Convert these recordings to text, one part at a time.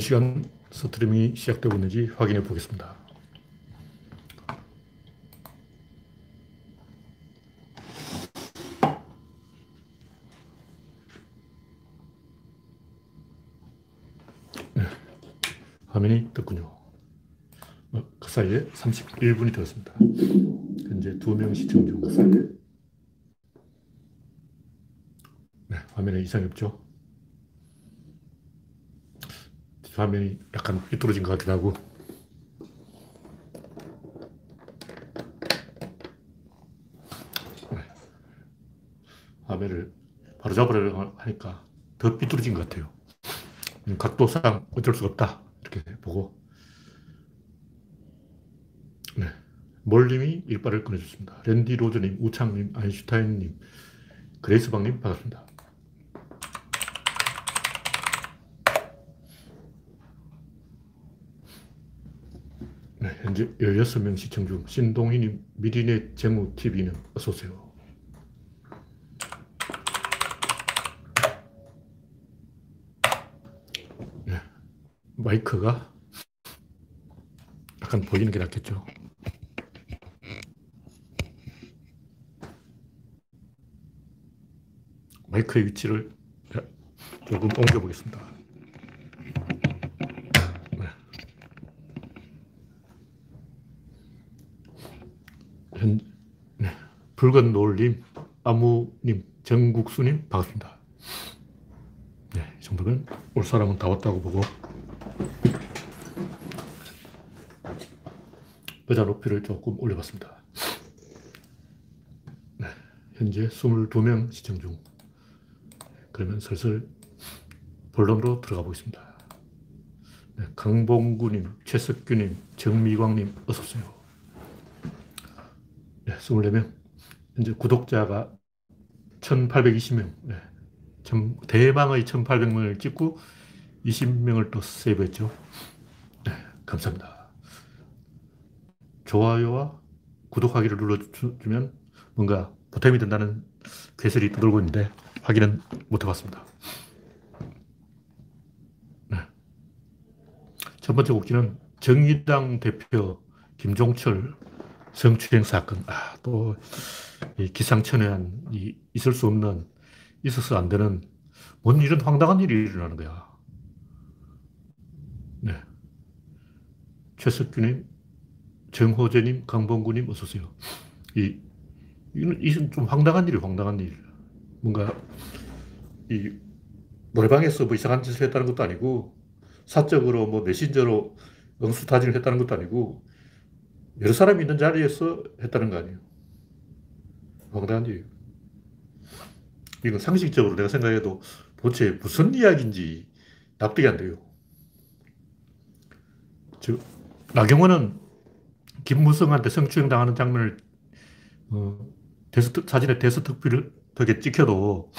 실시간 스트리밍이 시작되고 있는지 확인해 보겠습니다. 네, 화면이 떴군요. 어, 그 사이에 31분이 되었습니다. 현재 두명 시청 중 그 사이에 네, 화면에 이상이 없죠. 화면이 약간 삐뚤어진 것 같기도 하고. 네. 화면을 바로 잡으려 하니까 더 삐뚤어진 것 같아요. 각도상 어쩔 수가 없다. 이렇게 보고. 네. 몰님이 일발을 꺼내줬습니다. 랜디 로저님, 우창님, 아인슈타인님, 그레이스방님 반갑습니다. 네, 현재 16명 시청 중 신동희님, 미리네 재무TV는 어서오세요. 네, 마이크가 약간 보이는 게 낫겠죠. 마이크의 위치를 조금 옮겨보겠습니다. 현, 네. 붉은 노을님, 아무님, 정국수님, 반갑습니다. 네, 이 정도면 올 사람은 다 왔다고 보고, 의자 높이를 조금 올려봤습니다. 네, 현재 22명 시청 중. 그러면 슬슬 본론으로 들어가 보겠습니다. 네, 강봉구님, 최석규님, 정미광님, 어서오세요. 네, 24명. 현재 구독자가 1820명. 네. 참 대망의 1800명을 찍고 20명을 또 세이브했죠. 네, 감사합니다. 좋아요와 구독하기를 눌러주면 뭔가 보탬이 된다는 괴설이 떠돌고 있는데 확인은 못 해봤습니다. 네. 첫 번째 곡지는 정의당 대표 김종철 성추행 사건. 아, 또, 기상천외한, 이, 있을 수 없는, 있어서 안 되는, 뭔 이런 황당한 일이 일어나는 거야. 네. 최석규님, 정호재님, 강봉구님, 어서오세요. 이, 이건, 이건 좀 황당한 일이 황당한 일. 뭔가, 이, 노래방에서 뭐 이상한 짓을 했다는 것도 아니고, 사적으로 뭐 메신저로 응수타진을 했다는 것도 아니고, 여러 사람이 있는 자리에서 했다는 거 아니에요. 황당한 일이에요. 이건 상식적으로 내가 생각해도 도대체 무슨 이야기인지 납득이 안 돼요. 즉, 나경원은 김무성한테 성추행 당하는 장면을 어, 데스트, 사진에 데스크톱에 찍혀도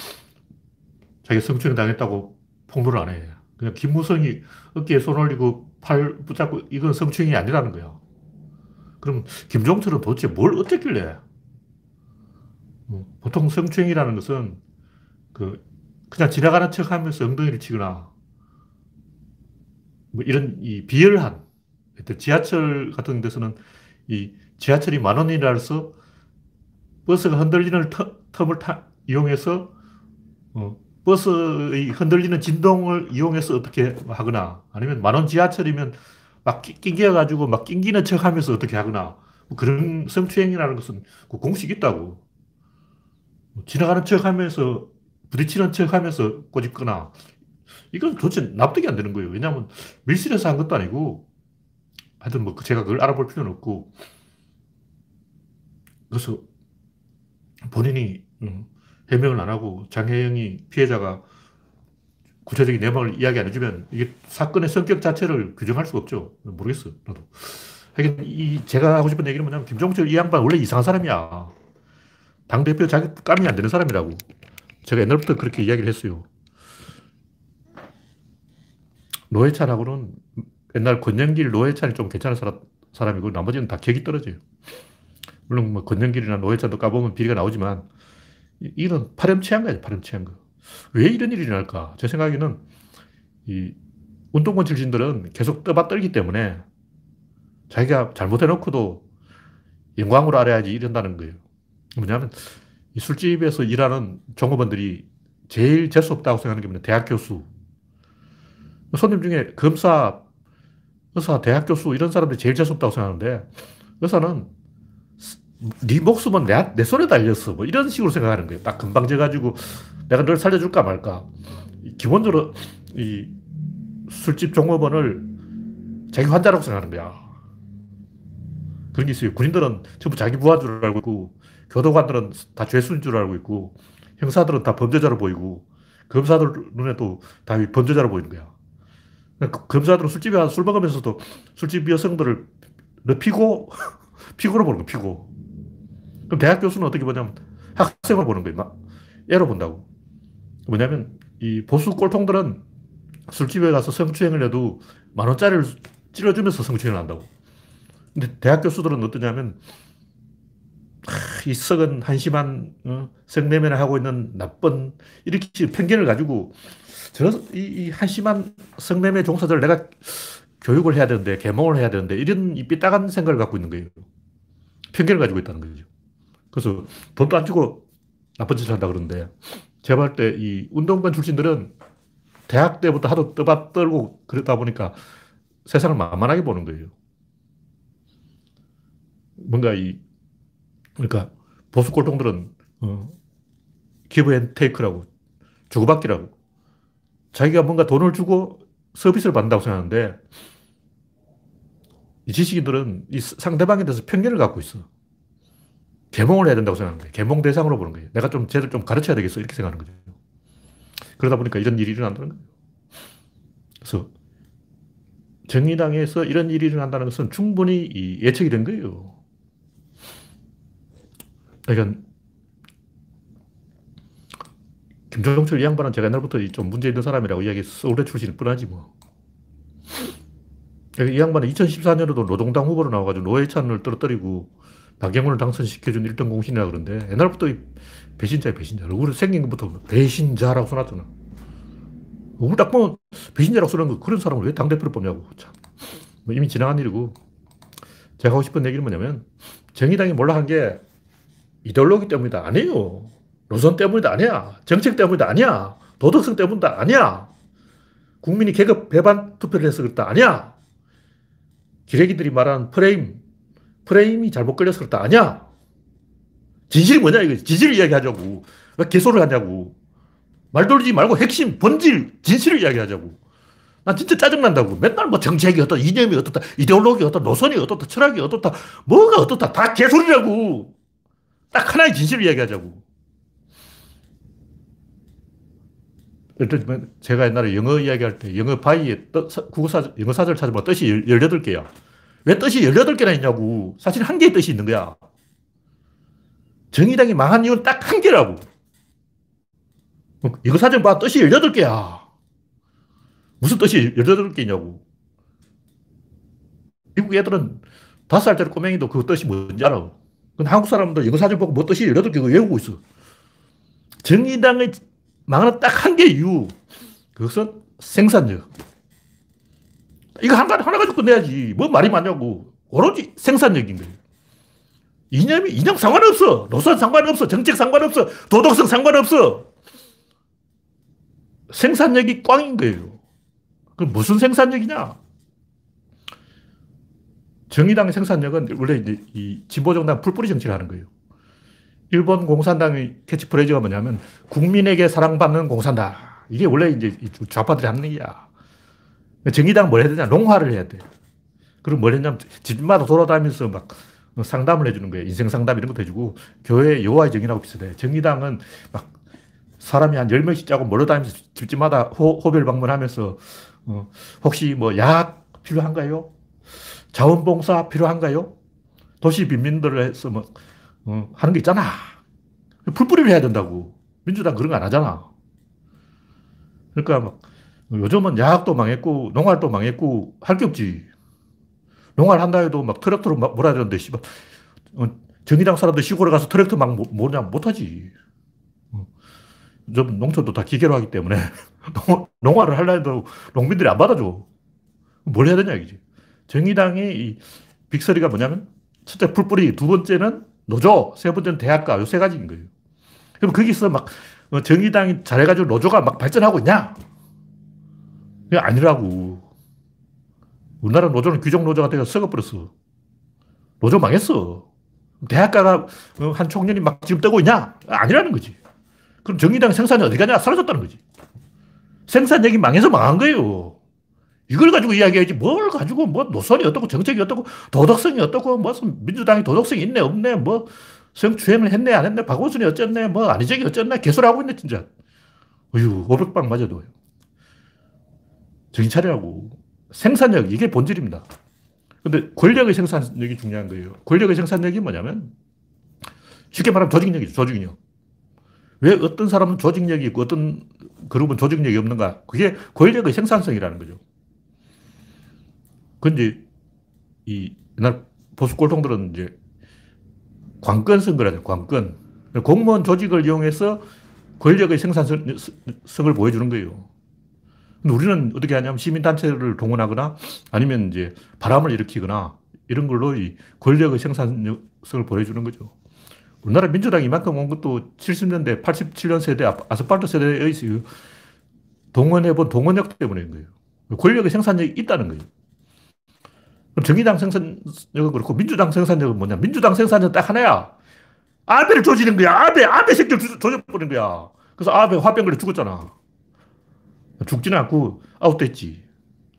자기가 성추행 당했다고 폭로를 안 해. 그냥 김무성이 어깨에 손 올리고 팔 붙잡고 이건 성추행이 아니라는 거야. 그럼 김종철은 도대체 뭘 어땠길래? 뭐, 보통 성추행이라는 것은 그 그냥 지나가는 척 하면서 엉덩이를 치거나 뭐 이런 이 비열한 지하철 같은 데서는 이 지하철이 만 원이라 해서 버스가 흔들리는 터, 텀을 타, 이용해서 어, 버스의 흔들리는 진동을 이용해서 어떻게 하거나 아니면 만원 지하철이면 막 낑겨가지고 막 낑기는 척 하면서 어떻게 하거나 뭐 그런 성추행이라는 것은 그 공식이 있다고. 뭐 지나가는 척 하면서 부딪히는 척 하면서 꼬집거나 이건 도대체 납득이 안 되는 거예요. 왜냐하면 밀실에서 한 것도 아니고 하여튼 뭐 제가 그걸 알아볼 필요는 없고 그래서 본인이 음, 해명을 안 하고 장혜영이 피해자가 구체적인 내막을 이야기 안 해주면 이게 사건의 성격 자체를 규정할 수가 없죠. 모르겠어, 나도. 하긴, 이, 제가 하고 싶은 얘기는 뭐냐면, 김종철 이 양반 원래 이상한 사람이야. 당대표 자기 감이 안 되는 사람이라고. 제가 옛날부터 그렇게 이야기를 했어요. 노회찬하고는 옛날 권영길, 노회찬이 좀 괜찮은 사람, 사람이고, 나머지는 다 격이 떨어져요. 물론 뭐 권영길이나 노회찬도 까보면 비리가 나오지만, 이건 파렴치한 거야, 파렴치한 거. 왜 이런 일이 일어날까? 제 생각에는 이 운동권 출신들은 계속 떠받들기 때문에 자기가 잘못해놓고도 영광으로 알아야지 이런다는 거예요. 뭐냐면 이 술집에서 일하는 종업원들이 제일 재수 없다고 생각하는 게 뭐냐. 대학 교수. 손님 중에 검사, 의사, 대학 교수 이런 사람들이 제일 재수 없다고 생각하는데 의사는 네 목숨은 내, 내 손에 달렸어. 뭐 이런 식으로 생각하는 거예요. 딱 금방 져가지고 내가 널 살려줄까 말까. 기본적으로 이 술집 종업원을 자기 환자라고 생각하는 거야. 그런 게 있어요. 군인들은 전부 자기 부하인 줄 알고 있고, 교도관들은 다 죄수인 줄 알고 있고, 형사들은 다 범죄자로 보이고, 검사들 눈에도 다 범죄자로 보이는 거야. 그러니까 검사들은 술집에 가서 술 먹으면서도 술집 여성들을 너 피고, 피고로 보는 거야, 피고. 그럼 대학 교수는 어떻게 보냐면 학생을 보는 거예요. 애로 본다고. 뭐냐면 이 보수 꼴통들은 술집에 가서 성추행을 해도 만 원짜리를 찔러주면서 성추행을 한다고. 근데 대학 교수들은 어떠냐면 이 썩은 한심한 어, 성매매를 하고 있는 나쁜 이렇게 편견을 가지고 저 이, 이 한심한 성매매 종사자를 내가 교육을 해야 되는데 개몽을 해야 되는데 이런 이 삐딱한 생각을 갖고 있는 거예요. 편견을 가지고 있다는 거죠. 그래서 돈도 안 주고 나쁜 짓을 한다 그러는데 제가 볼 때 이 운동권 출신들은 대학 때부터 하도 떠받들고 그러다 보니까 세상을 만만하게 보는 거예요. 뭔가 이, 그러니까 보수 꼴통들은, 어, give and take라고, 주고받기라고. 자기가 뭔가 돈을 주고 서비스를 받는다고 생각하는데, 이 지식인들은 이 상대방에 대해서 편견을 갖고 있어. 개몽을 해야 된다고 생각하는 거예요. 개몽 대상으로 보는 거예요. 내가 좀 쟤를 좀 가르쳐야 되겠어. 이렇게 생각하는 거죠. 그러다 보니까 이런 일이 일어난다는 거예요. 그래서 정의당에서 이런 일이 일어난다는 것은 충분히 예측이 된 거예요. 그러니까 김종철 이 양반은 제가 옛날부터 좀 문제 있는 사람이라고 이야기 서울대 출신일 뿐하지 뭐. 그러니까 이 양반은 2014년에도 노동당 후보로 나와가지고 노회찬을 떨어뜨리고 나경원을 당선시켜준 1등 공신이라 그러는데 옛날부터 배신자야 배신자. 얼굴 생긴 것부터 배신자라고 써놨잖아. 얼굴 딱 보면 배신자라고 쓰는 거 그런 사람을 왜 당대표로 뽑냐고. 참. 뭐 이미 지나간 일이고. 제가 하고 싶은 얘기는 뭐냐면 정의당이 몰락한 게 이데올로기 때문이다. 아니에요. 노선 때문이다. 아니야. 정책 때문이다. 아니야. 도덕성 때문이다. 아니야. 국민이 계급 배반 투표를 해서 그렇다. 아니야. 기레기들이 말하는 프레임, 프레임이 잘못 걸려서 그렇다. 아니야. 진실이 뭐냐, 이거. 진실을 이야기하자고. 왜 개소를 하냐고. 말 돌리지 말고 핵심, 본질, 진실을 이야기하자고. 난 진짜 짜증난다고. 맨날 뭐 정책이 어떻다, 이념이 어떻다, 이데올로기 어떻다, 노선이 어떻다, 철학이 어떻다, 뭐가 어떻다, 다 개소리라고. 딱 하나의 진실을 이야기하자고. 제가 옛날에 영어 이야기할 때 영어 바이에 국어사, 영어 사전을 찾아보면 뜻이 18개야. 왜 뜻이 18개나 있냐고. 사실 한 개의 뜻이 있는 거야. 정의당이 망한 이유는 딱 한 개라고. 이거 사전 봐. 뜻이 18개야. 무슨 뜻이 18개냐고. 미국 애들은 다섯 살짜리 꼬맹이도 그 뜻이 뭔지 알아. 근데 한국 사람들 영어 사전 보고 뭐 뜻이 18개 외우고 있어. 정의당의 망하는 딱 한 개 이유. 그것은 생산력. 이거 하나, 하나 가지고 끝내야지. 뭐 말이 많냐고. 오로지 생산력인 거예요. 이념이, 이념 상관없어. 노선 상관없어. 정책 상관없어. 도덕성 상관없어. 생산력이 꽝인 거예요. 그럼 무슨 생산력이냐? 정의당의 생산력은 원래 이제 이 진보정당 풀뿌리 정치를 하는 거예요. 일본 공산당의 캐치프레이즈가 뭐냐면 국민에게 사랑받는 공산당. 이게 원래 이제 좌파들이 하는 얘기야. 정의당 뭘 해야 되냐? 농화를 해야 돼. 그리고 뭘 했냐면 집마다 돌아다니면서 막 상담을 해주는 거예요. 인생 상담 이런 것도 해주고 교회 여호와의 정의라고 비슷해. 정의당은 막 사람이 한 10명씩 짜고 몰려다니면서 집집마다 호, 호별 방문하면서 어, 혹시 뭐 약 필요한가요? 자원봉사 필요한가요? 도시 빈민들을 해서 뭐 어, 하는 게 있잖아. 풀뿌리를 해야 된다고. 민주당 그런 거 안 하잖아. 그러니까 막 요즘은 야학도 망했고 농활도 망했고 할 게 없지. 농활 한다 해도 막 트랙터로 막 몰아야 씨발 어, 정의당 사람들 시골에 가서 트랙터 막 모냐 못하지. 어. 좀 농촌도 다 기계로 하기 때문에 농, 화를 하려 해도 농민들이 안 받아줘. 뭘 해야 되냐, 이지. 정의당의 이 빅서리가 뭐냐면, 첫째 풀뿌리, 두 번째는 노조, 세 번째는 대학가, 요 세 가지인 거예요. 그럼 거기서 막 어, 정의당이 잘해가지고 노조가 막 발전하고 있냐? 그게 아니라고. 우리나라 노조는 귀족 노조가 되어 썩어버렸어. 노조 망했어. 대학가가 어, 한 총련이 막 지금 떠고 있냐? 아니라는 거지. 그럼 정의당 생산이 어디 가냐? 사라졌다는 거지. 생산력이 망해서 망한 거예요. 이걸 가지고 이야기해야지 뭘 가지고 뭐 노선이 어떻고 정책이 어떻고 도덕성이 어떻고 무슨 민주당이 도덕성이 있네 없네 뭐 성추행을 했네 안 했네 박원순이 어쨌네 뭐 안희정이 어쨌네 개소리하고 있네 진짜. 어휴 500방 맞아도 정신 차리라고. 생산력 이게 본질입니다. 근데 권력의 생산력이 중요한 거예요. 권력의 생산력이 뭐냐면 쉽게 말하면 조직력이죠. 조직력. 왜 어떤 사람은 조직력이 있고 어떤 그룹은 조직력이 없는가? 그게 권력의 생산성이라는 거죠. 근데 이 옛날 보수 꼴통들은 이제 관건 선거라죠. 관건. 공무원 조직을 이용해서 권력의 생산성을 보여주는 거예요. 우리는 어떻게 하냐면 시민단체를 동원하거나 아니면 이제 바람을 일으키거나 이런 걸로 이 권력의 생산성을 보여주는 거죠. 우리나라 민주당이 이만큼 온 것도 70년대, 87년 세대, 아스팔트 세대의 동원해본 동원력 때문인 거예요. 권력의 생산력이 있다는 거예요. 정의당 생산력은 그렇고 민주당 생산력은 뭐냐? 민주당 생산력 딱 하나야. 아베를 조지는 거야. 아베, 아베 새끼를 조져버린 거야. 그래서 아베 화병 걸려 죽었잖아. 죽지는 않고 아웃됐지.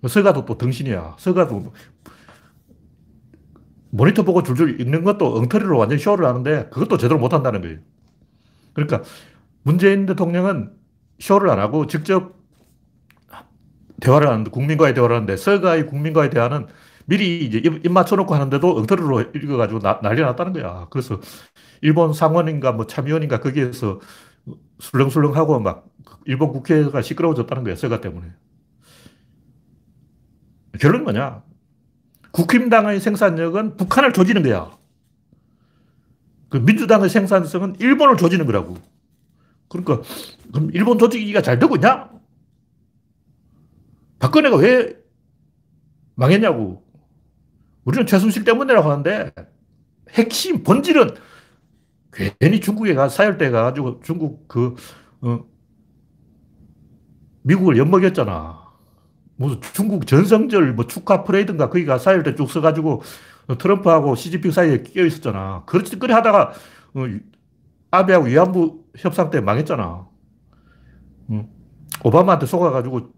서가도 또 등신이야. 서가도 모니터 보고 줄줄 읽는 것도 엉터리로 완전 쇼를 하는데 그것도 제대로 못 한다는 거예요. 그러니까 문재인 대통령은 쇼를 안 하고 직접 대화를 하는데 국민과의 대화를 하는데 서가의 국민과의 대화는 미리 이제 입, 맞춰놓고 하는데도 엉터리로 읽어가지고 나, 난리 났다는 거야. 그래서 일본 상원인가 뭐 참의원인가 거기에서 술렁술렁하고 막 일본 국회가 시끄러워졌다는 거야. 서가 때문에. 결론은 뭐냐? 국힘당의 생산력은 북한을 조지는 거야. 그 민주당의 생산성은 일본을 조지는 거라고. 그러니까, 그럼 일본 조직이가 잘 되고 있냐? 박근혜가 왜 망했냐고. 우리는 최순실 때문이라고 하는데, 핵심, 본질은 괜히 중국에 가, 사열대 가가지고 중국 그, 어, 미국을 엿먹였잖아. 무슨 중국 전성절 뭐 축하 프레이든가 거기가 사일 때 쭉 써가지고 트럼프하고 시진핑 사이에 끼어 있었잖아. 그렇지, 그래 하다가 어, 아베하고 위안부 협상 때 망했잖아. 응. 오바마한테 속아가지고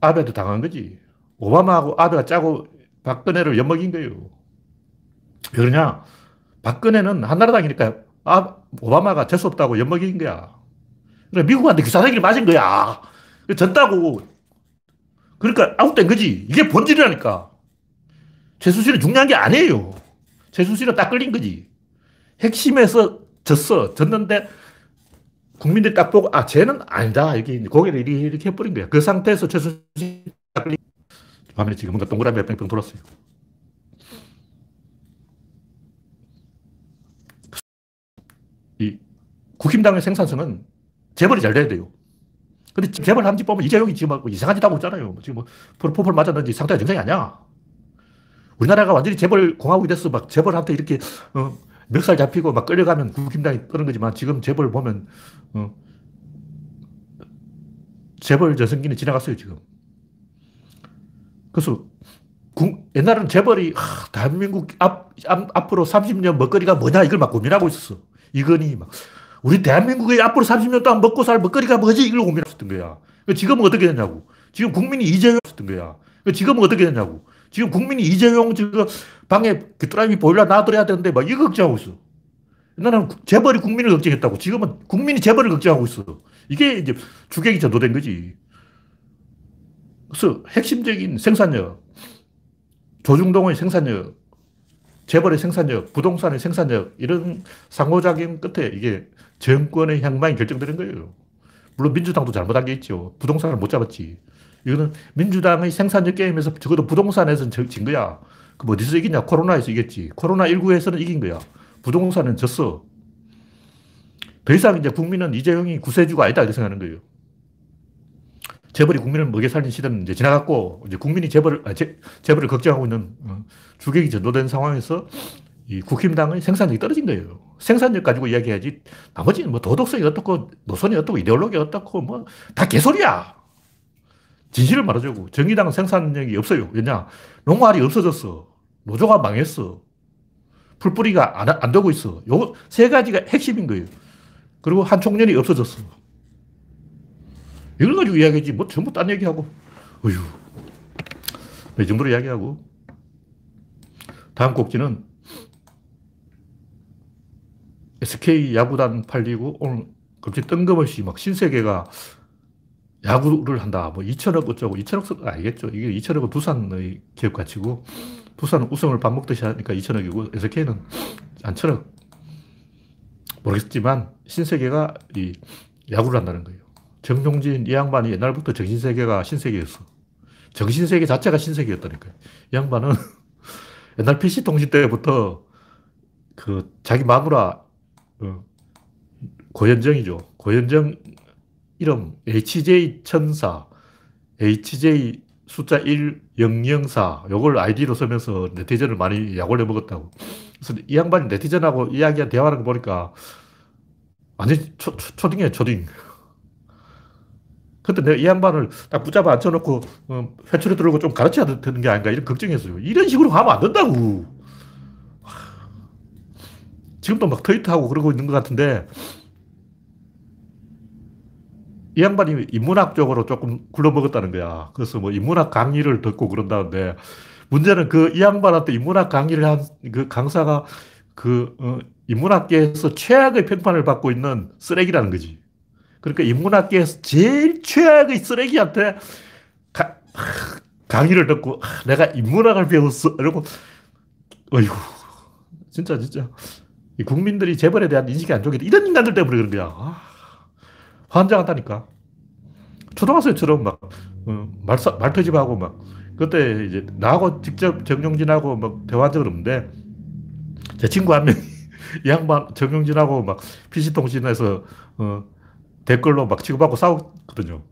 아베한테 당한 거지. 오바마하고 아베가 짜고 박근혜를 엿먹인 거예요. 왜 그러냐? 박근혜는 한나라당이니까 아, 오바마가 재수없다고 엿먹인 거야. 그래, 미국한테 기사사기를 맞은 거야. 졌다고. 그러니까 아웃된 거지. 이게 본질이라니까. 최순실은 중요한 게 아니에요. 최순실은 딱 걸린 거지. 핵심에서 졌어. 졌는데 국민들이 딱 보고, 아, 쟤는 아니다. 이렇게 고개를 이렇게, 해버린 거야. 그 상태에서 최순실 딱 걸린 화면에 지금 뭔가 동그라미 뺑뺑 돌았어요. 이 국힘당의 생산성은 재벌이 잘 돼야 돼요. 근데 재벌 한지 보면 이재용이 지금 뭐 이상한 짓 하고 있잖아요. 지금 뭐 프로포폴 맞았는지 상태가 정상이 아니야. 우리나라가 완전히 재벌 공화국이 됐어. 막 재벌한테 이렇게 어, 멱살 잡히고 막 끌려가면 국힘당이 끄는 거지만 지금 재벌 보면 어, 재벌 저승기는 지나갔어요 지금. 그래서 국, 옛날에는 재벌이 하, 대한민국 앞, 앞, 앞으로 30년 먹거리가 뭐냐 이걸 막 고민하고 있었어. 이건희 막 우리 대한민국의 앞으로 30년 동안 먹고 살 먹거리가 뭐지? 이걸 고민했었던 거야. 지금은 어떻게 되냐고. 지금 국민이 이재용이었던 거야. 지금은 어떻게 되냐고. 지금 국민이 이재용 지금 방에 귀뚜라미 보일러 놔둬야 되는데 막 이거 걱정하고 있어. 나는 재벌이 국민을 걱정했다고. 지금은 국민이 재벌을 걱정하고 있어. 이게 이제 주객이 전도된 거지. 그래서 핵심적인 생산력, 조중동의 생산력, 재벌의 생산력, 부동산의 생산력, 이런 상호작용 끝에 이게 정권의 향방이 결정되는 거예요. 물론 민주당도 잘못한 게 있죠. 부동산을 못 잡았지. 이거는 민주당의 생산력 게임에서 적어도 부동산에서는 진 거야. 그럼 어디서 이기냐? 코로나에서 이겼지. 코로나19에서는 이긴 거야. 부동산은 졌어. 더 이상 이제 국민은 이재용이 구세주가 아니다 이렇게 생각하는 거예요. 재벌이 국민을 먹여 살린 시대는 이제 지나갔고 이제 국민이 재벌을 아, 재, 재벌을 걱정하고 있는 어, 주객이 전도된 상황에서 이 국힘당의 생산력이 떨어진 거예요. 생산력 가지고 이야기해야지 나머지는 뭐 도덕성이 어떻고 노선이 어떻고 이데올로기 어떻고 뭐 다 개소리야. 진실을 말하자고 정의당은 생산력이 없어요. 왜냐 농활이 없어졌어. 노조가 망했어. 풀뿌리가 안, 안 되고 있어. 요 세 가지가 핵심인 거예요. 그리고 한 총련이 없어졌어. 이걸 가지고 이야기하지. 뭐 전부 딴 얘기하고. 어휴. 이 정도로 이야기하고. 다음 꼭지는 SK 야구단 팔리고 오늘 갑자기 뜬금없이 막 신세계가 야구를 한다. 뭐 2천억 어쩌고 2천억 알겠죠. 이게 2천억은 두산의 기업 가치고 두산은 우승을 밥 먹듯이 하니까 2천억이고 SK는 한 천억. 모르겠지만 신세계가 이 야구를 한다는 거예요. 정용진 이 양반이 옛날부터 정신세계가 신세계였어. 정신세계 자체가 신세계였다니까요. 이 양반은 옛날 PC통신 때부터 그 자기 마누라 어, 고현정이죠. 고현정 이름 HJ 천사, HJ 숫자 1 004 요걸 아이디로 쓰면서 네티즌을 많이 약올려 먹었다고. 그래서 이 양반이 네티즌하고 이야기한 대화하는 거 보니까 완전 초, 초, 초딩이에요, 초딩. 근데 내가 이 양반을 딱 붙잡아 앉혀놓고 어, 회초리 들고 좀 가르쳐야 되는 게 아닌가 이런 걱정했어요. 이런 식으로 하면 안 된다고. 지금도 막 트위터하고 그러고 있는 것 같은데 이 양반이 인문학 쪽으로 조금 굴러먹었다는 거야. 그래서 뭐 인문학 강의를 듣고 그런다는데 문제는 그 이 양반한테 인문학 강의를 한 그 강사가 그 어, 인문학계에서 최악의 평판을 받고 있는 쓰레기라는 거지. 그러니까 인문학계에서 제일 최악의 쓰레기한테 가, 강의를 듣고 아, 내가 인문학을 배웠어. 이러고 어이구 진짜 진짜 국민들이 재벌에 대한 인식이 안 좋게 이런 인간들 때문에 그런 거야. 아, 환장한다니까. 초등학생처럼 막 어, 말, 말터집하고 막 그때 이제 나하고 직접 정용진하고 막 대화한 적은 없는데 제 친구 한 명이 이 양반 정용진하고 막 PC통신에서 어, 댓글로 막 치고받고 싸웠거든요.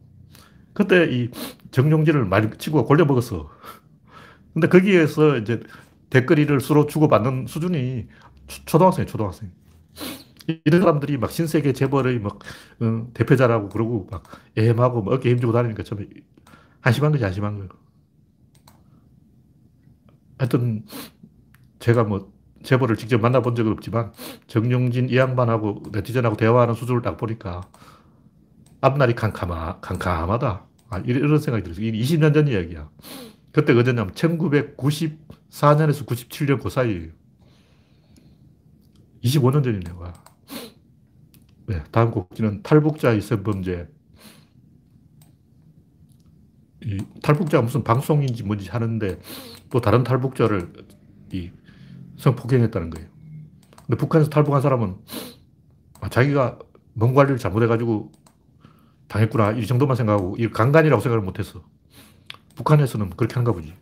그때 이 정용진을 많이 치고 골려 먹었어. 근데 거기에서 이제 댓글을 서로 주고받는 수준이 초등학생이 초등학생. 이런 사람들이 막 신세계 재벌의 막 어, 대표자라고 그러고 막 애하고 막 어깨 힘주고 다니니까 참 한심한 거지 한심한 거. 하여튼 제가 뭐 재벌을 직접 만나본 적은 없지만 정용진 이 양반하고 네티즌하고 대화하는 수준을 딱 보니까 앞날이 캄캄하, 캄캄하다. 아, 이런 생각이 들었어요. 20년 전 이야기야. 그때 언제냐면 1994년에서 97년 그 사이에요. 25년 전이네요. 와. 네, 다음 곡지는 탈북자 이성범죄. 이 탈북자가 무슨 방송인지 뭔지 하는데 또 다른 탈북자를 이 성폭행했다는 거예요. 근데 북한에서 탈북한 사람은 아, 자기가 뭔 관리를 잘못해가지고 당했구나. 이 정도만 생각하고, 이 강간이라고 생각을 못했어. 북한에서는 그렇게 하는가 보지.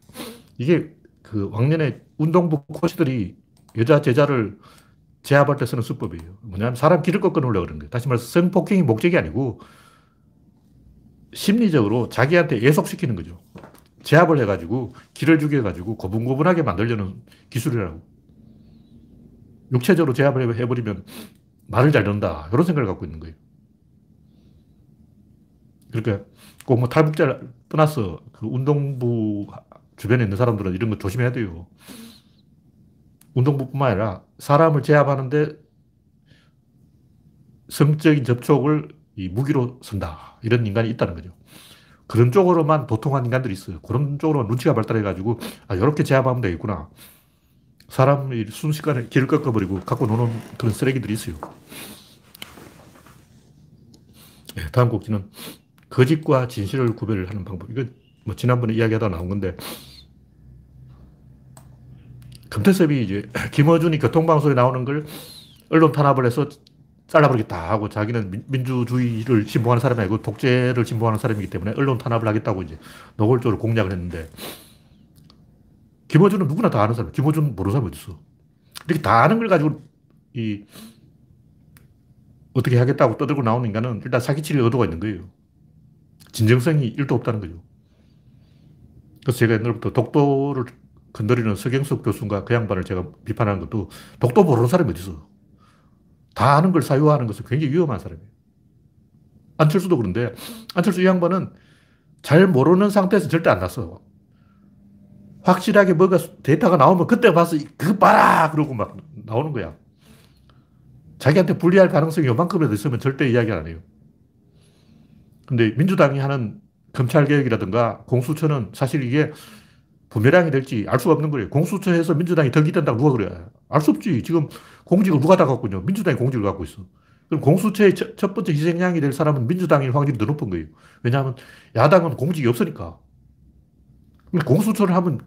이게 그 왕년에 운동부 코치들이 여자 제자를 제압할 때 쓰는 수법이에요. 뭐냐면 사람 길을 꺾어 놓으려고 그러는 거예요. 다시 말해서 성폭행이 목적이 아니고 심리적으로 자기한테 예속시키는 거죠. 제압을 해가지고 길을 죽여가지고 고분고분하게 만들려는 기술이라고. 육체적으로 제압을 해버리면 말을 잘 듣는다. 이런 생각을 갖고 있는 거예요. 그러니까 꼭뭐 탈북자를 떠나서 그 운동부 주변에 있는 사람들은 이런 거 조심해야 돼요. 운동부뿐만 아니라 사람을 제압하는데 성적인 접촉을 이 무기로 쓴다. 이런 인간이 있다는 거죠. 그런 쪽으로만 도통한 인간들이 있어요. 그런 쪽으로 눈치가 발달해가지고, 아, 이렇게 제압하면 되겠구나. 사람이 순식간에 길을 꺾어버리고 갖고 노는 그런 쓰레기들이 있어요. 네, 다음 곡지는 거짓과 진실을 구별을 하는 방법. 이건 뭐 지난번에 이야기하다 나온 건데, 금태섭이 이제 김어준이 교통방송에 나오는 걸 언론 탄압을 해서 잘라버리겠다 하고 자기는 민주주의를 신봉하는 사람이 아니고 독재를 신봉하는 사람이기 때문에 언론 탄압을 하겠다고 이제 노골적으로 공략을 했는데 김어준은 누구나 다 아는 사람. 김어준 모르는 사람이 어딨어. 이렇게 다 아는 걸 가지고 이 어떻게 하겠다고 떠들고 나오는 인간은 일단 사기칠 의도가 있는 거예요. 진정성이 1도 없다는 거죠. 그래서 제가 옛날부터 독도를 건드리는 서경석 교수가 그 양반을 제가 비판하는 것도 독도 모르는 사람이 어디 있어. 다 아는 걸 사유화하는 것은 굉장히 위험한 사람이에요. 안철수도 그런데 안철수 이 양반은 잘 모르는 상태에서 절대 안 났어. 확실하게 뭐가 데이터가 나오면 그때 봐서 그거 봐라! 그러고 막 나오는 거야. 자기한테 불리할 가능성이 요만큼이라도 있으면 절대 이야기 안 해요. 근데 민주당이 하는 검찰개혁이라든가 공수처는 사실 이게 부메랑이 될지 알 수가 없는 거예요. 공수처에서 민주당이 덕이 된다고 누가 그래? 알 수 없지. 지금 공직을 누가 다 갖고 있냐? 민주당이 공직을 갖고 있어. 그럼 공수처의 첫, 첫 번째 희생양이 될 사람은 민주당일 확률이 더 높은 거예요. 왜냐하면 야당은 공직이 없으니까. 공수처를 하면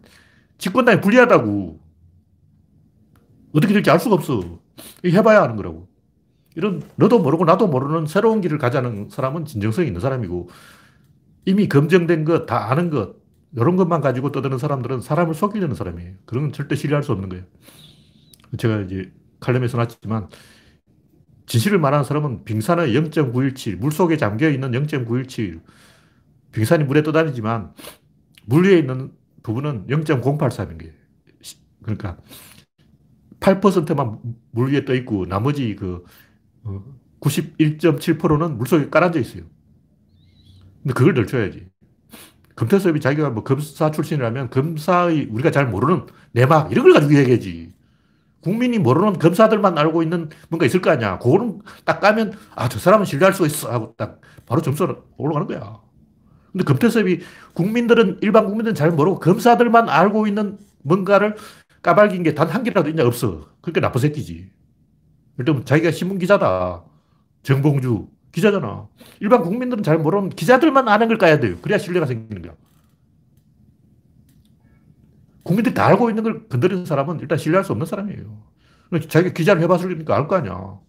집권당이 불리하다고. 어떻게 될지 알 수가 없어. 해봐야 하는 거라고. 이런 너도 모르고 나도 모르는 새로운 길을 가자는 사람은 진정성이 있는 사람이고 이미 검증된 것, 다 아는 것, 이런 것만 가지고 떠드는 사람들은 사람을 속이려는 사람이에요. 그런 건 절대 신뢰할 수 없는 거예요. 제가 이제 칼럼에 써놨지만 진실을 말하는 사람은 빙산의 0.917, 물 속에 잠겨 있는 0.917, 빙산이 물에 떠다니지만 물 위에 있는 부분은 0.083인 거예요. 그러니까 8%만 물 위에 떠 있고 나머지 그 91.7%는 어, 물 속에 깔아져 있어요. 근데 그걸 넓혀야지. 금태섭이 자기가 뭐 검사 출신이라면 검사의 우리가 잘 모르는 내막 이런 걸 가지고 얘기하지. 국민이 모르는 검사들만 알고 있는 뭔가 있을 거 아니야. 그거는 딱 까면 아, 저 사람은 신뢰할 수 있어 하고 딱 바로 점수가 올라가는 거야. 근데 금태섭이 국민들은 일반 국민들은 잘 모르고 검사들만 알고 있는 뭔가를 까발긴 게 단 한 개라도 있냐 없어. 그러니까 나쁜 새끼지. 일단 자기가 신문 기자다. 정봉주 기자잖아. 일반 국민들은 잘 모르는 기자들만 아는 걸 까야 돼요. 그래야 신뢰가 생기는 거야. 국민들이 다 알고 있는 걸 건드리는 사람은 일단 신뢰할 수 없는 사람이에요. 그러니까 자기가 기자를 해봤으니까 알 거 아니야.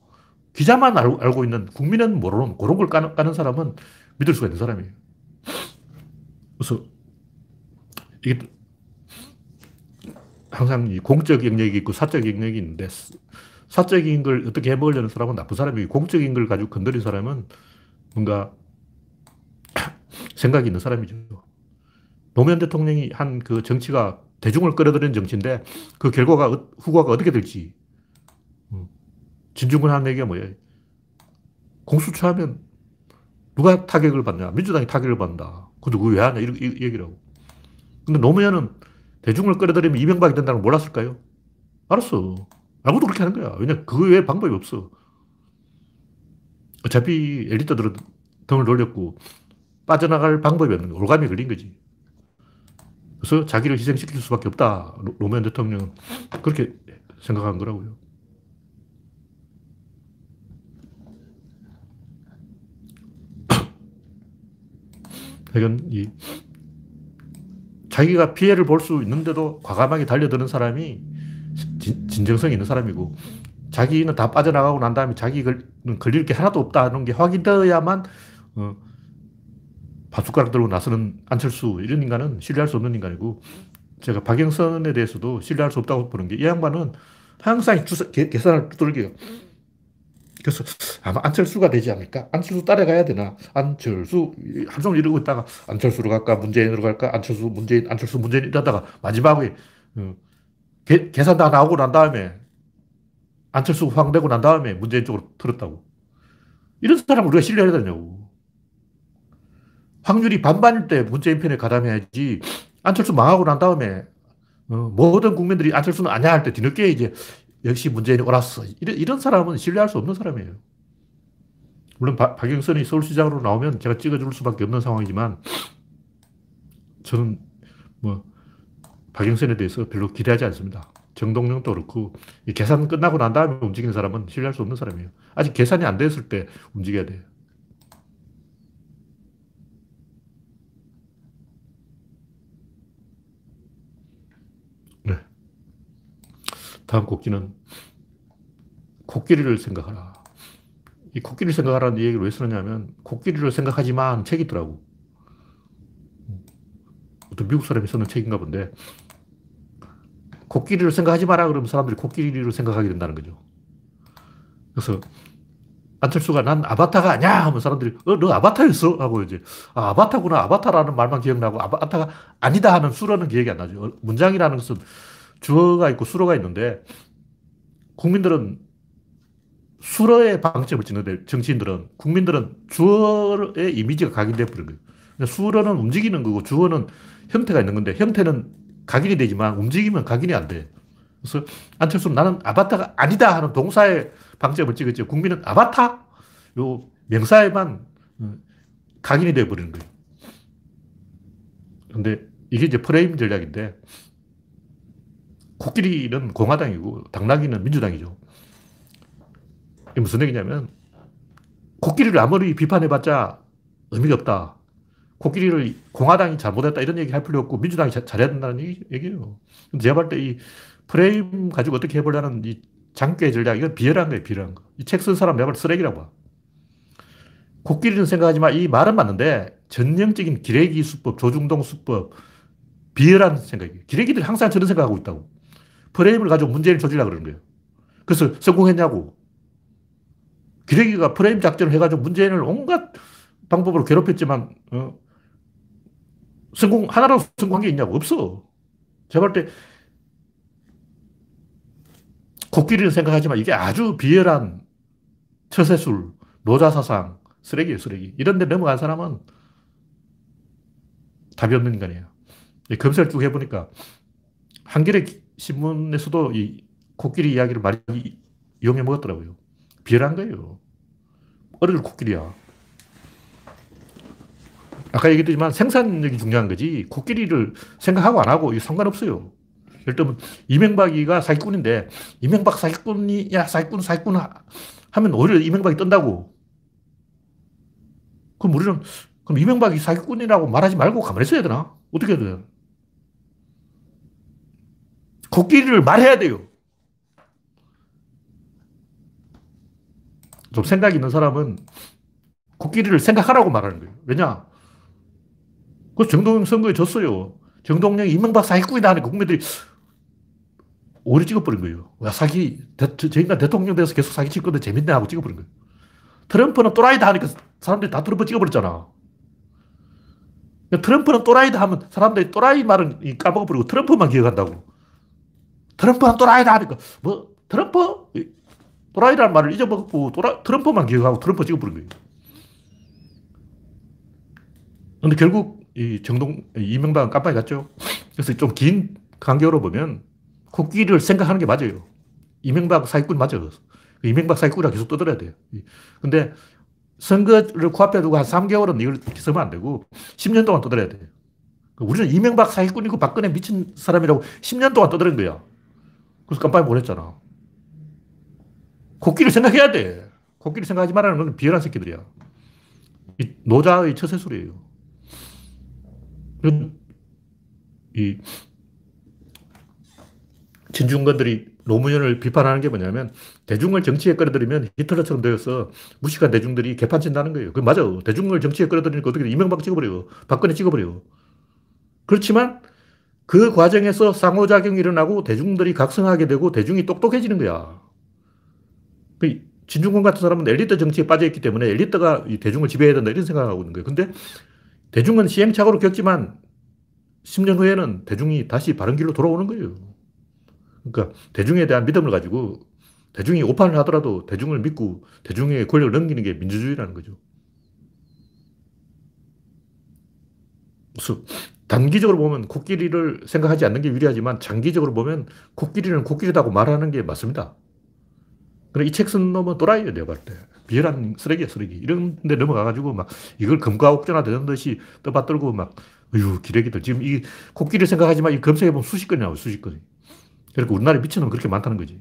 기자만 알, 알고 있는, 국민은 모르는 그런 걸 까는, 까는 사람은 믿을 수가 있는 사람이에요. 그래서 이게 항상 공적 영역이 있고 사적 영역이 있는데 사적인 걸 어떻게 해먹으려는 사람은 나쁜 사람이고 공적인 걸 가지고 건드린 사람은 뭔가 생각이 있는 사람이죠. 노무현 대통령이 한 그 정치가 대중을 끌어들이는 정치인데 그 결과가, 어, 후과가 어떻게 될지. 음. 진중권 하는 얘기가 뭐예요? 공수처 하면 누가 타격을 받냐? 민주당이 타격을 받는다. 근데 그거 왜 하냐? 이런 얘기라고. 근데 노무현은 대중을 끌어들이면 이명박이 된다는 걸 몰랐을까요? 알았어. 아무도 그렇게 하는 거야. 왜냐, 그 외에 방법이 없어. 어차피 엘리트들은 등을 돌렸고 빠져나갈 방법이 없는 거야. 올감이 걸린 거지. 그래서 자기를 희생시킬 수밖에 없다. 노무현 대통령은 그렇게 생각한 거라고요. 이 자기가 피해를 볼 수 있는데도 과감하게 달려드는 사람이 진, 정성이 있는 사람이고 자기는 다 빠져나가고 난 다음에 자기는 걸릴 게 하나도 없다는 게 확인되어야만 어, 바숟가락 들고 나서는 안철수 이런 인간은 신뢰할 수 없는 인간이고 제가 박영선에 대해서도 신뢰할 수 없다고 보는 게 이 양반은 항상 주사, 계, 계산을 두들겨요. 그래서 아마 안철수가 되지 않을까? 안철수 따라가야 되나? 안철수 하루 종일 이러고 있다가 안철수로 갈까? 문재인으로 갈까? 안철수, 문재인, 안철수, 문재인 이러다가 마지막에 어, 계, 계산 다 나오고 난 다음에 안철수 황되고 난 다음에 문재인 쪽으로 틀었다고. 이런 사람을 우리가 신뢰해야 되냐고. 확률이 반반일 때 문재인 편에 가담해야지 안철수 망하고 난 다음에 어, 모든 국민들이 안철수는 아니야 할 때 뒤늦게 이제 역시 문재인이 옳았어. 이런, 이런 사람은 신뢰할 수 없는 사람이에요. 물론 바, 박영선이 서울시장으로 나오면 제가 찍어줄 수밖에 없는 상황이지만 저는 뭐 박영선에 대해서 별로 기대하지 않습니다. 정동영도 그렇고 계산 끝나고 난 다음에 움직이는 사람은 신뢰할 수 없는 사람이에요. 아직 계산이 안 됐을 때 움직여야 돼요. 네. 다음 곡기는 코끼리를 생각하라. 이 코끼리를 생각하라는 얘기를 왜 쓰느냐면 코끼리를 생각하지만 책이 있더라고. 어떤 미국 사람이 쓰는 책인가 본데 코끼리를 생각하지 마라 그러면 사람들이 코끼리를 생각하게 된다는 거죠. 그래서 안철수가 난 아바타가 아니야 하면 사람들이 어, 너 아바타였어? 하고 이제 아, 아바타구나. 아바타라는 말만 기억나고 아바타가 아니다 하는 수로는 기억이 안 나죠. 어, 문장이라는 것은 주어가 있고 수로가 있는데 국민들은 수로의 방점을 찍는데 정치인들은 국민들은 주어의 이미지가 각인돼 버린 거예요. 수로는 움직이는 거고 주어는 형태가 있는 건데 형태는 각인이 되지만 움직이면 각인이 안 돼. 그래서 안철수는 나는 아바타가 아니다 하는 동사의 방점을 찍었죠. 국민은 아바타? 요 명사에만 어, 각인이 되어버리는 거예요. 근데 이게 이제 프레임 전략인데 코끼리는 공화당이고 당나귀는 민주당이죠. 이게 무슨 얘기냐면 코끼리를 아무리 비판해봤자 의미가 없다. 코끼리를 공화당이 잘못했다 이런 얘기 할 필요 없고 민주당이 자, 잘해야 된다는 얘기, 얘기예요. 제가 볼 때 이 프레임 가지고 어떻게 해보려는 이 장깨 전략, 이건 비열한 거예요, 비열한 거. 이 책 쓴 사람 내가 쓰레기라고 봐. 코끼리는 생각하지만 이 말은 맞는데 전형적인 기레기 수법, 조중동 수법, 비열한 생각이에요. 기레기들이 항상 저런 생각하고 있다고. 프레임을 가지고 문제를 조지려고 그러는 거예요. 그래서 성공했냐고. 기레기가 프레임 작전을 해가지고 문재인을 온갖 방법으로 괴롭혔지만, 어, 성공, 하나로 성공한 게 있냐고. 없어. 제가 볼 때 코끼리를 생각하지만 이게 아주 비열한 처세술, 노자사상, 쓰레기예요, 쓰레기. 이런 데 넘어간 사람은 답이 없는 인간이에요. 검사를 쭉 해보니까 한겨레 신문에서도 이 코끼리 이야기를 많이 이용해 먹었더라고요. 비열한 거예요. 어릴 코끼리야. 아까 얘기했지만 생산력이 중요한 거지 코끼리를 생각하고 안 하고 상관없어요. 예를 들면 이명박이가 사기꾼인데 이명박 사기꾼이 야 사기꾼 사기꾼 하면 오히려 이명박이 뜬다고. 그럼 우리는 그럼 이명박이 사기꾼이라고 말하지 말고 가만히 있어야 되나? 어떻게 해야 돼? 코끼리를 말해야 돼요. 좀 생각 있는 사람은 코끼리를 생각하라고 말하는 거예요. 왜냐? 그 정동영 선거에 졌어요. 정동영이 이명박 사기꾼이다 하니까 국민들이 오히려 찍어버린 거예요. 와, 사기, 대, 저, 인간 대통령 돼서 계속 사기 칠 건데 재밌네 하고 찍어버린 거예요. 트럼프는 또라이다 하니까 사람들이 다 트럼프 찍어버렸잖아. 트럼프는 또라이다 하면 사람들이 또라이 말은 까먹어버리고 트럼프만 기억한다고. 트럼프는 또라이다 하니까 뭐, 트럼프? 또라이라는 말을 잊어먹고 또라, 트럼프만 기억하고 트럼프 찍어버린 거예요. 근데 결국 이 정동, 이명박은 깜빡이 갔죠. 그래서 좀 긴 간격으로 보면 코끼리를 생각하는 게 맞아요. 이명박 사기꾼 맞아. 이명박 사기꾼이라 계속 떠들어야 돼요. 근데 선거를 코앞에 두고 한 3개월은 이걸 쓰면 안 되고 10년 동안 떠들어야 돼요. 우리는 이명박 사기꾼이고 박근혜 미친 사람이라고 10년 동안 떠드는 거야. 그래서 깜빡이 보냈잖아. 코끼리 생각해야 돼. 코끼리 생각하지 말라는 건 비열한 새끼들이야. 이 노자의 처세술이에요. 이 진중권들이 노무현을 비판하는 게 뭐냐면 대중을 정치에 끌어들이면 히틀러처럼 되어서 무식한 대중들이 개판 친다는 거예요. 그 맞아. 대중을 정치에 끌어들이니까 어떻게 이명박 찍어버려. 박근혜 찍어버려. 그렇지만 그 과정에서 상호작용이 일어나고 대중들이 각성하게 되고 대중이 똑똑해지는 거야. 그 진중권 같은 사람은 엘리트 정치에 빠져있기 때문에 엘리트가 대중을 지배해야 된다 이런 생각을 하고 있는 거예요. 근데 대중은 시행착오를 겪지만 10년 후에는 대중이 다시 바른 길로 돌아오는 거예요. 그러니까 대중에 대한 믿음을 가지고 대중이 오판을 하더라도 대중을 믿고 대중의 권력을 넘기는 게 민주주의라는 거죠. 단기적으로 보면 코끼리를 생각하지 않는 게 유리하지만 장기적으로 보면 코끼리는 코끼리다고 말하는 게 맞습니다. 그래, 이 책 쓴 놈은 또라이예요, 내가 볼 때. 비열한 쓰레기야, 쓰레기. 이런 데 넘어가가지고 막 이걸 금과 옥전화 되는 듯이 떠받들고 막, 어휴, 기레기들. 지금 이 코끼리 생각하지만 이 검색해보면 수십 건이 나와요, 수십 건이. 그러니까 우리나라에 미친놈 그렇게 많다는 거지.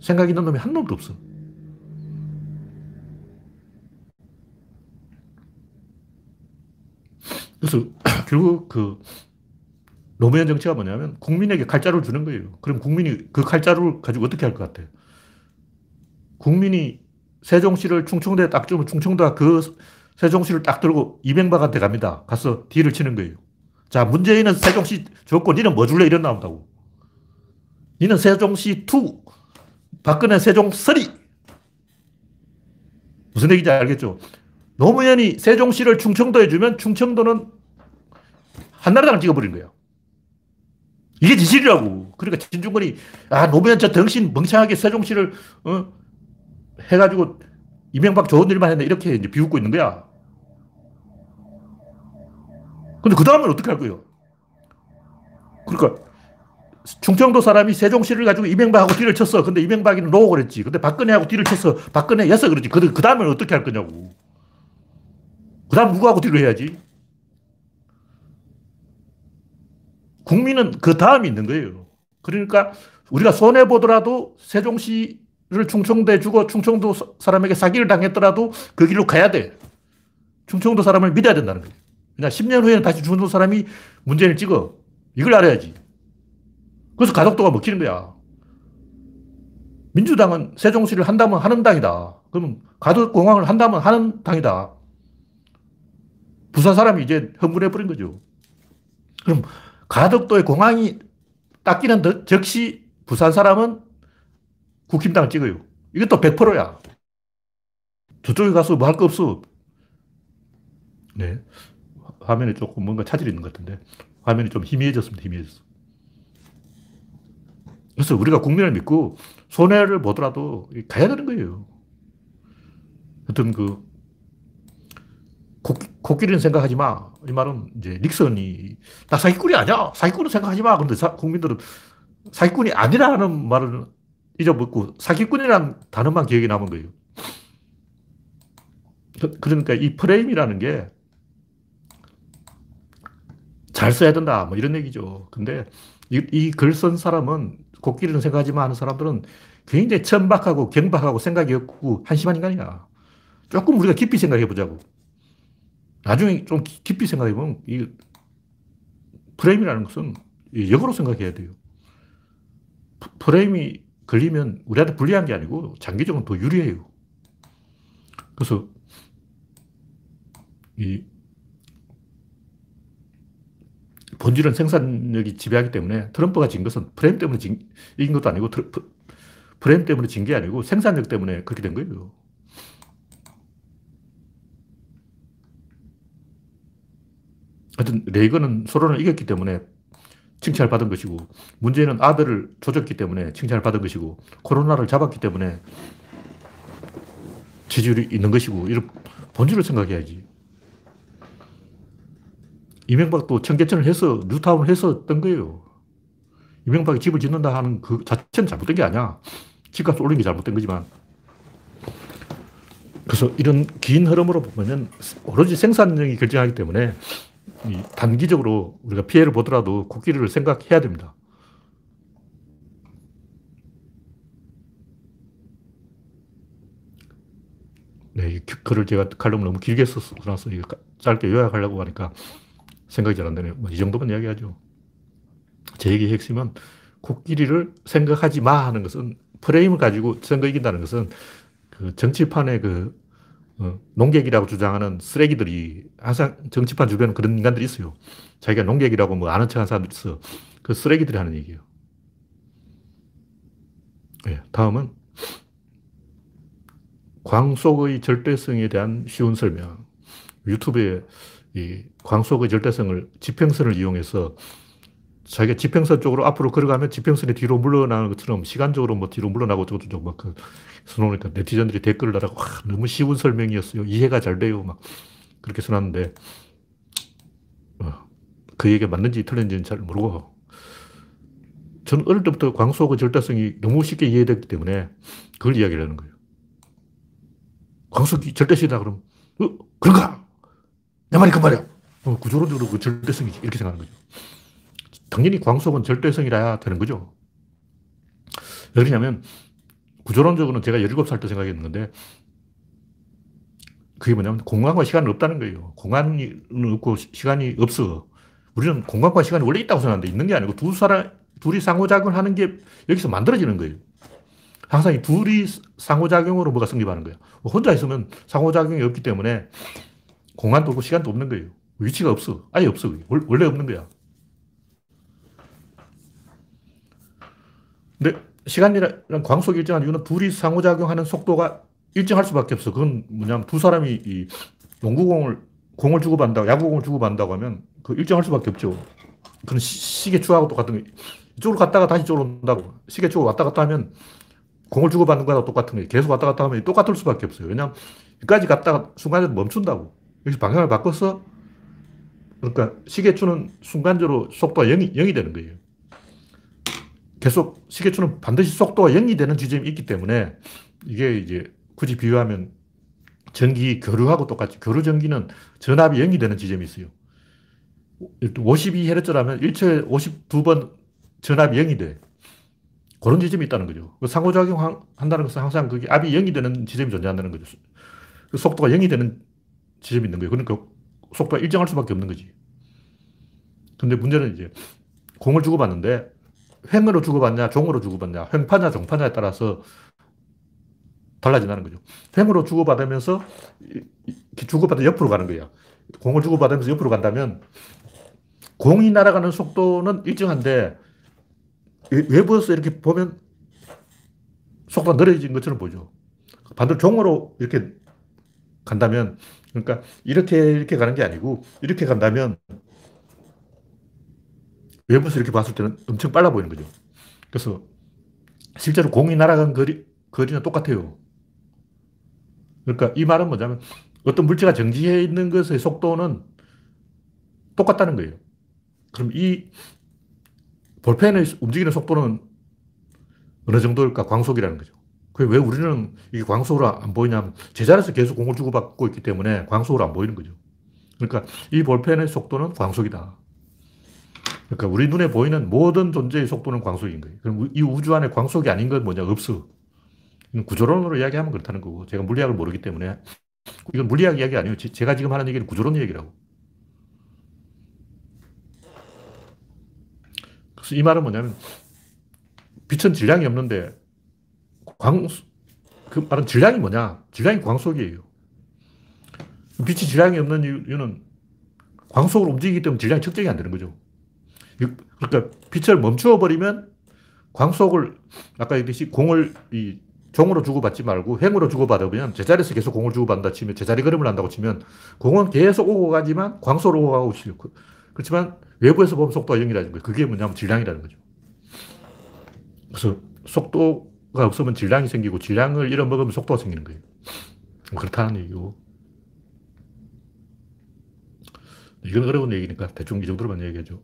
생각 있는 놈이 한 놈도 없어. 그래서 결국 그 노무현 정치가 뭐냐면 국민에게 칼자루를 주는 거예요. 그럼 국민이 그 칼자루를 가지고 어떻게 할 것 같아요? 국민이 세종시를 충청도에 딱 주면 충청도가 그 세종시를 딱 들고 이명박한테 갑니다. 가서 딜을 치는 거예요. 자, 문재인은 세종시 줬고 니는 뭐 줄래? 이런 나온다고. 니는 세종시 2, 박근혜 세종 3. 무슨 얘기인지 알겠죠? 노무현이 세종시를 충청도에 주면 충청도는 한나라당을 찍어버린 거예요. 이게 진실이라고. 그러니까 진중권이, 아, 노무현 저 덩신 멍청하게 세종시를, 어, 해가지고 이명박 좋은 일만 했네. 이렇게 이제 비웃고 있는 거야. 근데 그 다음엔 어떻게 할 거예요? 그러니까 충청도 사람이 세종시를 가지고 이명박하고 뒤를 쳤어. 근데 이명박이는 노고 그랬지. 근데 박근혜하고 뒤를 쳤어. 박근혜 였어 그랬지. 그, 그 다음엔 어떻게 할 거냐고. 그 다음 누구하고 뒤를 해야지? 국민은 그 다음이 있는 거예요. 그러니까 우리가 손해보더라도 세종시 를 충청도에 주고 충청도 사람에게 사기를 당했더라도 그 길로 가야 돼. 충청도 사람을 믿어야 된다는 거예요. 그냥 10년 후에는 다시 충청도 사람이 문재인을 찍어. 이걸 알아야지. 그래서 가덕도가 먹히는 거야. 민주당은 세종시를 한다면 하는 당이다. 그러면 가덕공항을 한다면 하는 당이다. 부산 사람이 이제 흥분해버린 거죠. 그럼 가덕도의 공항이 닦이는 즉시 부산 사람은 국힘당을 찍어요. 이것도 100%야. 저쪽에 가서 뭐 할 거 없어. 네. 화면에 조금 뭔가 차질이 있는 것 같은데. 화면이 좀 희미해졌습니다. 희미해졌어. 그래서 우리가 국민을 믿고 손해를 보더라도 가야 되는 거예요. 하여튼 그 코 끼리는 생각하지 마. 이 말은 이제 닉슨이 나 사기꾼이 아니야. 사기꾼은 생각하지 마. 근데 사, 국민들은 사기꾼이 아니라는 말을 잊어먹고 사기꾼이라는 단어만 기억에 남은 거예요. 그, 그러니까 이 프레임이라는 게 잘 써야 된다. 뭐 이런 얘기죠. 근데 이 글 쓴 사람은 코끼리는 생각하지 마 하는 사람들은 굉장히 천박하고 경박하고 생각이 없고 한심한 인간이야. 조금 우리가 깊이 생각해 보자고. 나중에 좀 깊이 생각해 보면 이 프레임이라는 것은 역으로 생각해야 돼요. 프레임이 걸리면 우리한테 불리한 게 아니고 장기적으로 더 유리해요. 그래서 이 본질은 생산력이 지배하기 때문에 트럼프가 진 것은 프레임 때문에 진, 이긴 것도 아니고 프레임 때문에 진 게 아니고 생산력 때문에 그렇게 된 거예요. 하여튼 레이건은 소론을 이겼기 때문에 칭찬을 받은 것이고 문제는 아들을 조졌기 때문에 칭찬을 받은 것이고 코로나를 잡았기 때문에 지지율이 있는 것이고 이런 본질을 생각해야지. 이명박도 청계천을 해서 뉴타운을 해서 뜬 거예요. 이명박이 집을 짓는다 하는 그 자체는 잘못된 게 아니야. 집값 올린 게 잘못된 거지만. 그래서 이런 긴 흐름으로 보면 오로지 생산력이 결정하기 때문에 단기적으로 우리가 피해를 보더라도 코끼리를 생각해야 됩니다. 네, 이 글을 제가 칼럼을 너무 길게 써서 짧게 요약하려고 하니까 생각이 잘 안 되네요. 뭐 이 정도만 이야기하죠. 제 얘기의 핵심은 코끼리를 생각하지 마 하는 것은 프레임을 가지고 선거 이긴다는 것은 그 정치판의 그 어, 농객이라고 주장하는 쓰레기들이 항상 정치판 주변에 그런 인간들이 있어요. 자기가 농객이라고 뭐 아는 척 하는 사람들이 있어. 그 쓰레기들이 하는 얘기예요. 네, 다음은 광속의 절대성에 대한 쉬운 설명. 유튜브에 이 광속의 절대성을 지평선을 이용해서 자기가 지평선 쪽으로 앞으로 걸어가면 지평선이 뒤로 물러나는 것처럼 시간적으로 뭐 뒤로 물러나고 저것도 막그 써놓으니까 네티즌들이 댓글을 달아고 와, 너무 쉬운 설명이었어요. 이해가 잘 돼요. 막 그렇게 써놨는데 어, 그 얘기가 맞는지 틀린지는 잘 모르고 저는 어릴 때부터 광속의 절대성이 너무 쉽게 이해됐기 때문에 그걸 이야기를 하는 거예요. 광속이 절대시다 그럼 어, 그런가? 내 말이 그 말이야. 어, 구조론적으로 그 절대성이지. 이렇게 생각하는 거죠. 당연히 광속은 절대성이라야 되는 거죠. 왜 그러냐면, 구조론적으로는 제가 17살 때 생각했는데, 그게 뭐냐면, 공간과 시간은 없다는 거예요. 공간이 없고 시간이 없어. 우리는 공간과 시간이 원래 있다고 생각하는데, 있는 게 아니고, 두 사람, 둘이 상호작용을 하는 게 여기서 만들어지는 거예요. 항상 이 둘이 상호작용으로 뭐가 성립하는 거예요. 혼자 있으면 상호작용이 없기 때문에 공간도 없고 시간도 없는 거예요. 위치가 없어. 아예 없어. 원래 없는 거야. 근데 시간이란 광속이 일정한 이유는 둘이 상호작용하는 속도가 일정할 수밖에 없어. 그건 뭐냐면 두 사람이 이 농구공을 공을 주고받는다고 야구공을 주고받는다고 하면 그 일정할 수밖에 없죠. 그런 시계 추하고 똑같은 거. 이쪽으로 갔다가 다시 이쪽으로 온다고. 시계 추고 왔다 갔다 하면 공을 주고받는 거랑 똑같은 거예요. 계속 왔다 갔다 하면 똑같을 수밖에 없어요. 왜냐하면 여기까지 갔다가 순간적으로 멈춘다고. 여기서 방향을 바꿔서 그러니까 시계추는 순간적으로 속도가 0이, 0이 되는 거예요. 계속 시계추는 반드시 속도가 0이 되는 지점이 있기 때문에 이게 이제 굳이 비유하면 전기 교류하고 똑같이 교류 전기는 전압이 0이 되는 지점이 있어요. 52Hz라면 1초에 52번 전압이 0이 돼. 그런 지점이 있다는 거죠. 그 상호작용 한다는 것은 항상 그게 압이 0이 되는 지점이 존재한다는 거죠. 그 속도가 0이 되는 지점이 있는 거예요. 그러니까 속도가 일정할 수밖에 없는 거지. 근데 문제는 이제 공을 주고받는데 횡으로 주고받냐, 종으로 주고받냐, 횡파냐, 종파냐에 따라서 달라진다는 거죠. 횡으로 주고받으면서 주고받아 옆으로 가는 거야. 공을 주고받으면서 옆으로 간다면 공이 날아가는 속도는 일정한데 외부에서 이렇게 보면 속도가 느려진 것처럼 보죠. 반대로 종으로 이렇게 간다면, 그러니까 이렇게 이렇게 가는 게 아니고 이렇게 간다면 외부에서 이렇게 봤을 때는 엄청 빨라 보이는 거죠. 그래서 실제로 공이 날아간 거리, 거리는 똑같아요. 그러니까 이 말은 뭐냐면 어떤 물체가 정지해 있는 것의 속도는 똑같다는 거예요. 그럼 이 볼펜의 움직이는 속도는 어느 정도일까? 광속이라는 거죠. 왜 우리는 이게 광속으로 안 보이냐면 제자리에서 계속 공을 주고받고 있기 때문에 광속으로 안 보이는 거죠. 그러니까 이 볼펜의 속도는 광속이다. 그러니까 우리 눈에 보이는 모든 존재의 속도는 광속인 거예요. 그럼 이 우주 안에 광속이 아닌 건 뭐냐? 없어. 구조론으로 이야기하면 그렇다는 거고 제가 물리학을 모르기 때문에 이건 물리학 이야기 아니에요. 제가 지금 하는 얘기는 구조론 얘기라고. 그래서 이 말은 뭐냐면 빛은 질량이 없는데 광, 그 말은 질량이 뭐냐? 질량이 광속이에요. 빛이 질량이 없는 이유는 광속으로 움직이기 때문에 질량이 측정이 안 되는 거죠. 그러니까 빛을 멈추어 버리면 광속을 아까 얘기했듯이 공을 이 종으로 주고받지 말고 횡으로 주고받으면 제자리에서 계속 공을 주고받는다 치면 제자리 걸음을 한다고 치면 공은 계속 오고 가지만 광속으로 오고 가고 있어요. 그렇지만 외부에서 보면 속도가 0이라는 거예요. 그게 뭐냐면 질량이라는 거죠. 그래서 속도가 없으면 질량이 생기고 질량을 잃어먹으면 속도가 생기는 거예요. 그렇다는 얘기고. 이건 어려운 얘기니까 대충 이 정도로만 얘기하죠.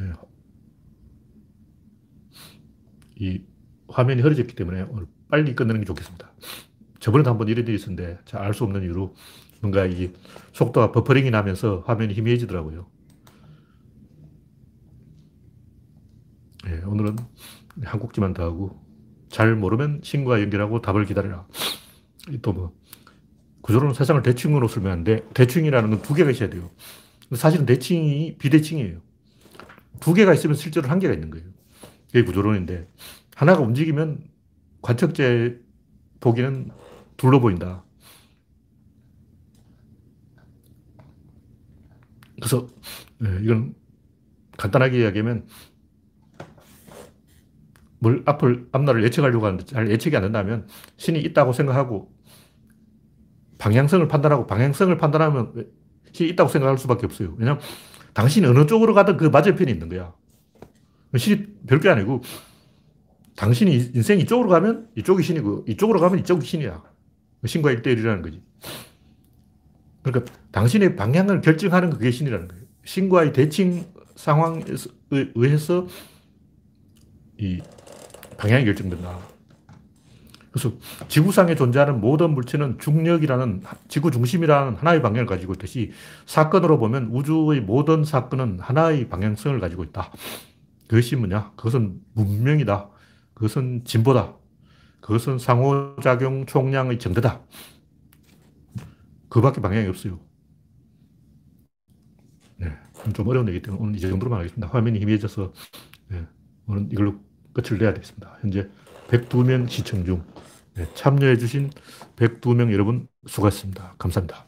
예. 이 화면이 흐려졌기 때문에 오늘 빨리 끝내는 게 좋겠습니다. 저번에도 한번 이런 일이 있었는데 잘 알 수 없는 이유로 뭔가 이 속도가 버퍼링이 나면서 화면이 희미해지더라고요. 네, 오늘은 한 꼭지만 더 하고 잘 모르면 친구와 연결하고 답을 기다려라. 또 뭐, 구조론 세상을 대칭으로 설명하는데 대칭이라는 건 두 개가 있어야 돼요. 사실은 대칭이 비대칭이에요. 두 개가 있으면 실제로 한 개가 있는 거예요. 그게 구조론인데 하나가 움직이면 관측제 보기는 둘로 보인다. 그래서 네, 이건 간단하게 이야기하면 뭘 앞을 앞날을 예측하려고 하는데 잘 예측이 안 된다면 신이 있다고 생각하고 방향성을 판단하고 방향성을 판단하면 신이 있다고 생각할 수밖에 없어요. 왜냐하면 당신이 어느 쪽으로 가든 그 맞은편이 있는 거야. 신이 별게 아니고 당신이 인생 이쪽으로 가면 이쪽이 신이고 이쪽으로 가면 이쪽이 신이야. 신과 일대일이라는 거지. 그러니까 당신의 방향을 결정하는 그게 신이라는 거예요. 신과의 대칭 상황에 의해서 이 방향이 결정된다. 그래서 지구상에 존재하는 모든 물체는 중력이라는 지구 중심이라는 하나의 방향을 가지고 있듯이 사건으로 보면 우주의 모든 사건은 하나의 방향성을 가지고 있다. 그것이 뭐냐? 그것은 문명이다. 그것은 진보다. 그것은 상호작용 총량의 정대다. 그 밖에 방향이 없어요. 네. 좀 어려운 얘기 때문에 오늘 이 정도로만 하겠습니다. 화면이 희미해져서 네. 오늘 이걸로 끝을 내야 되겠습니다. 현재 102명 시청 중 네. 참여해주신 102명 여러분 수고하셨습니다. 감사합니다.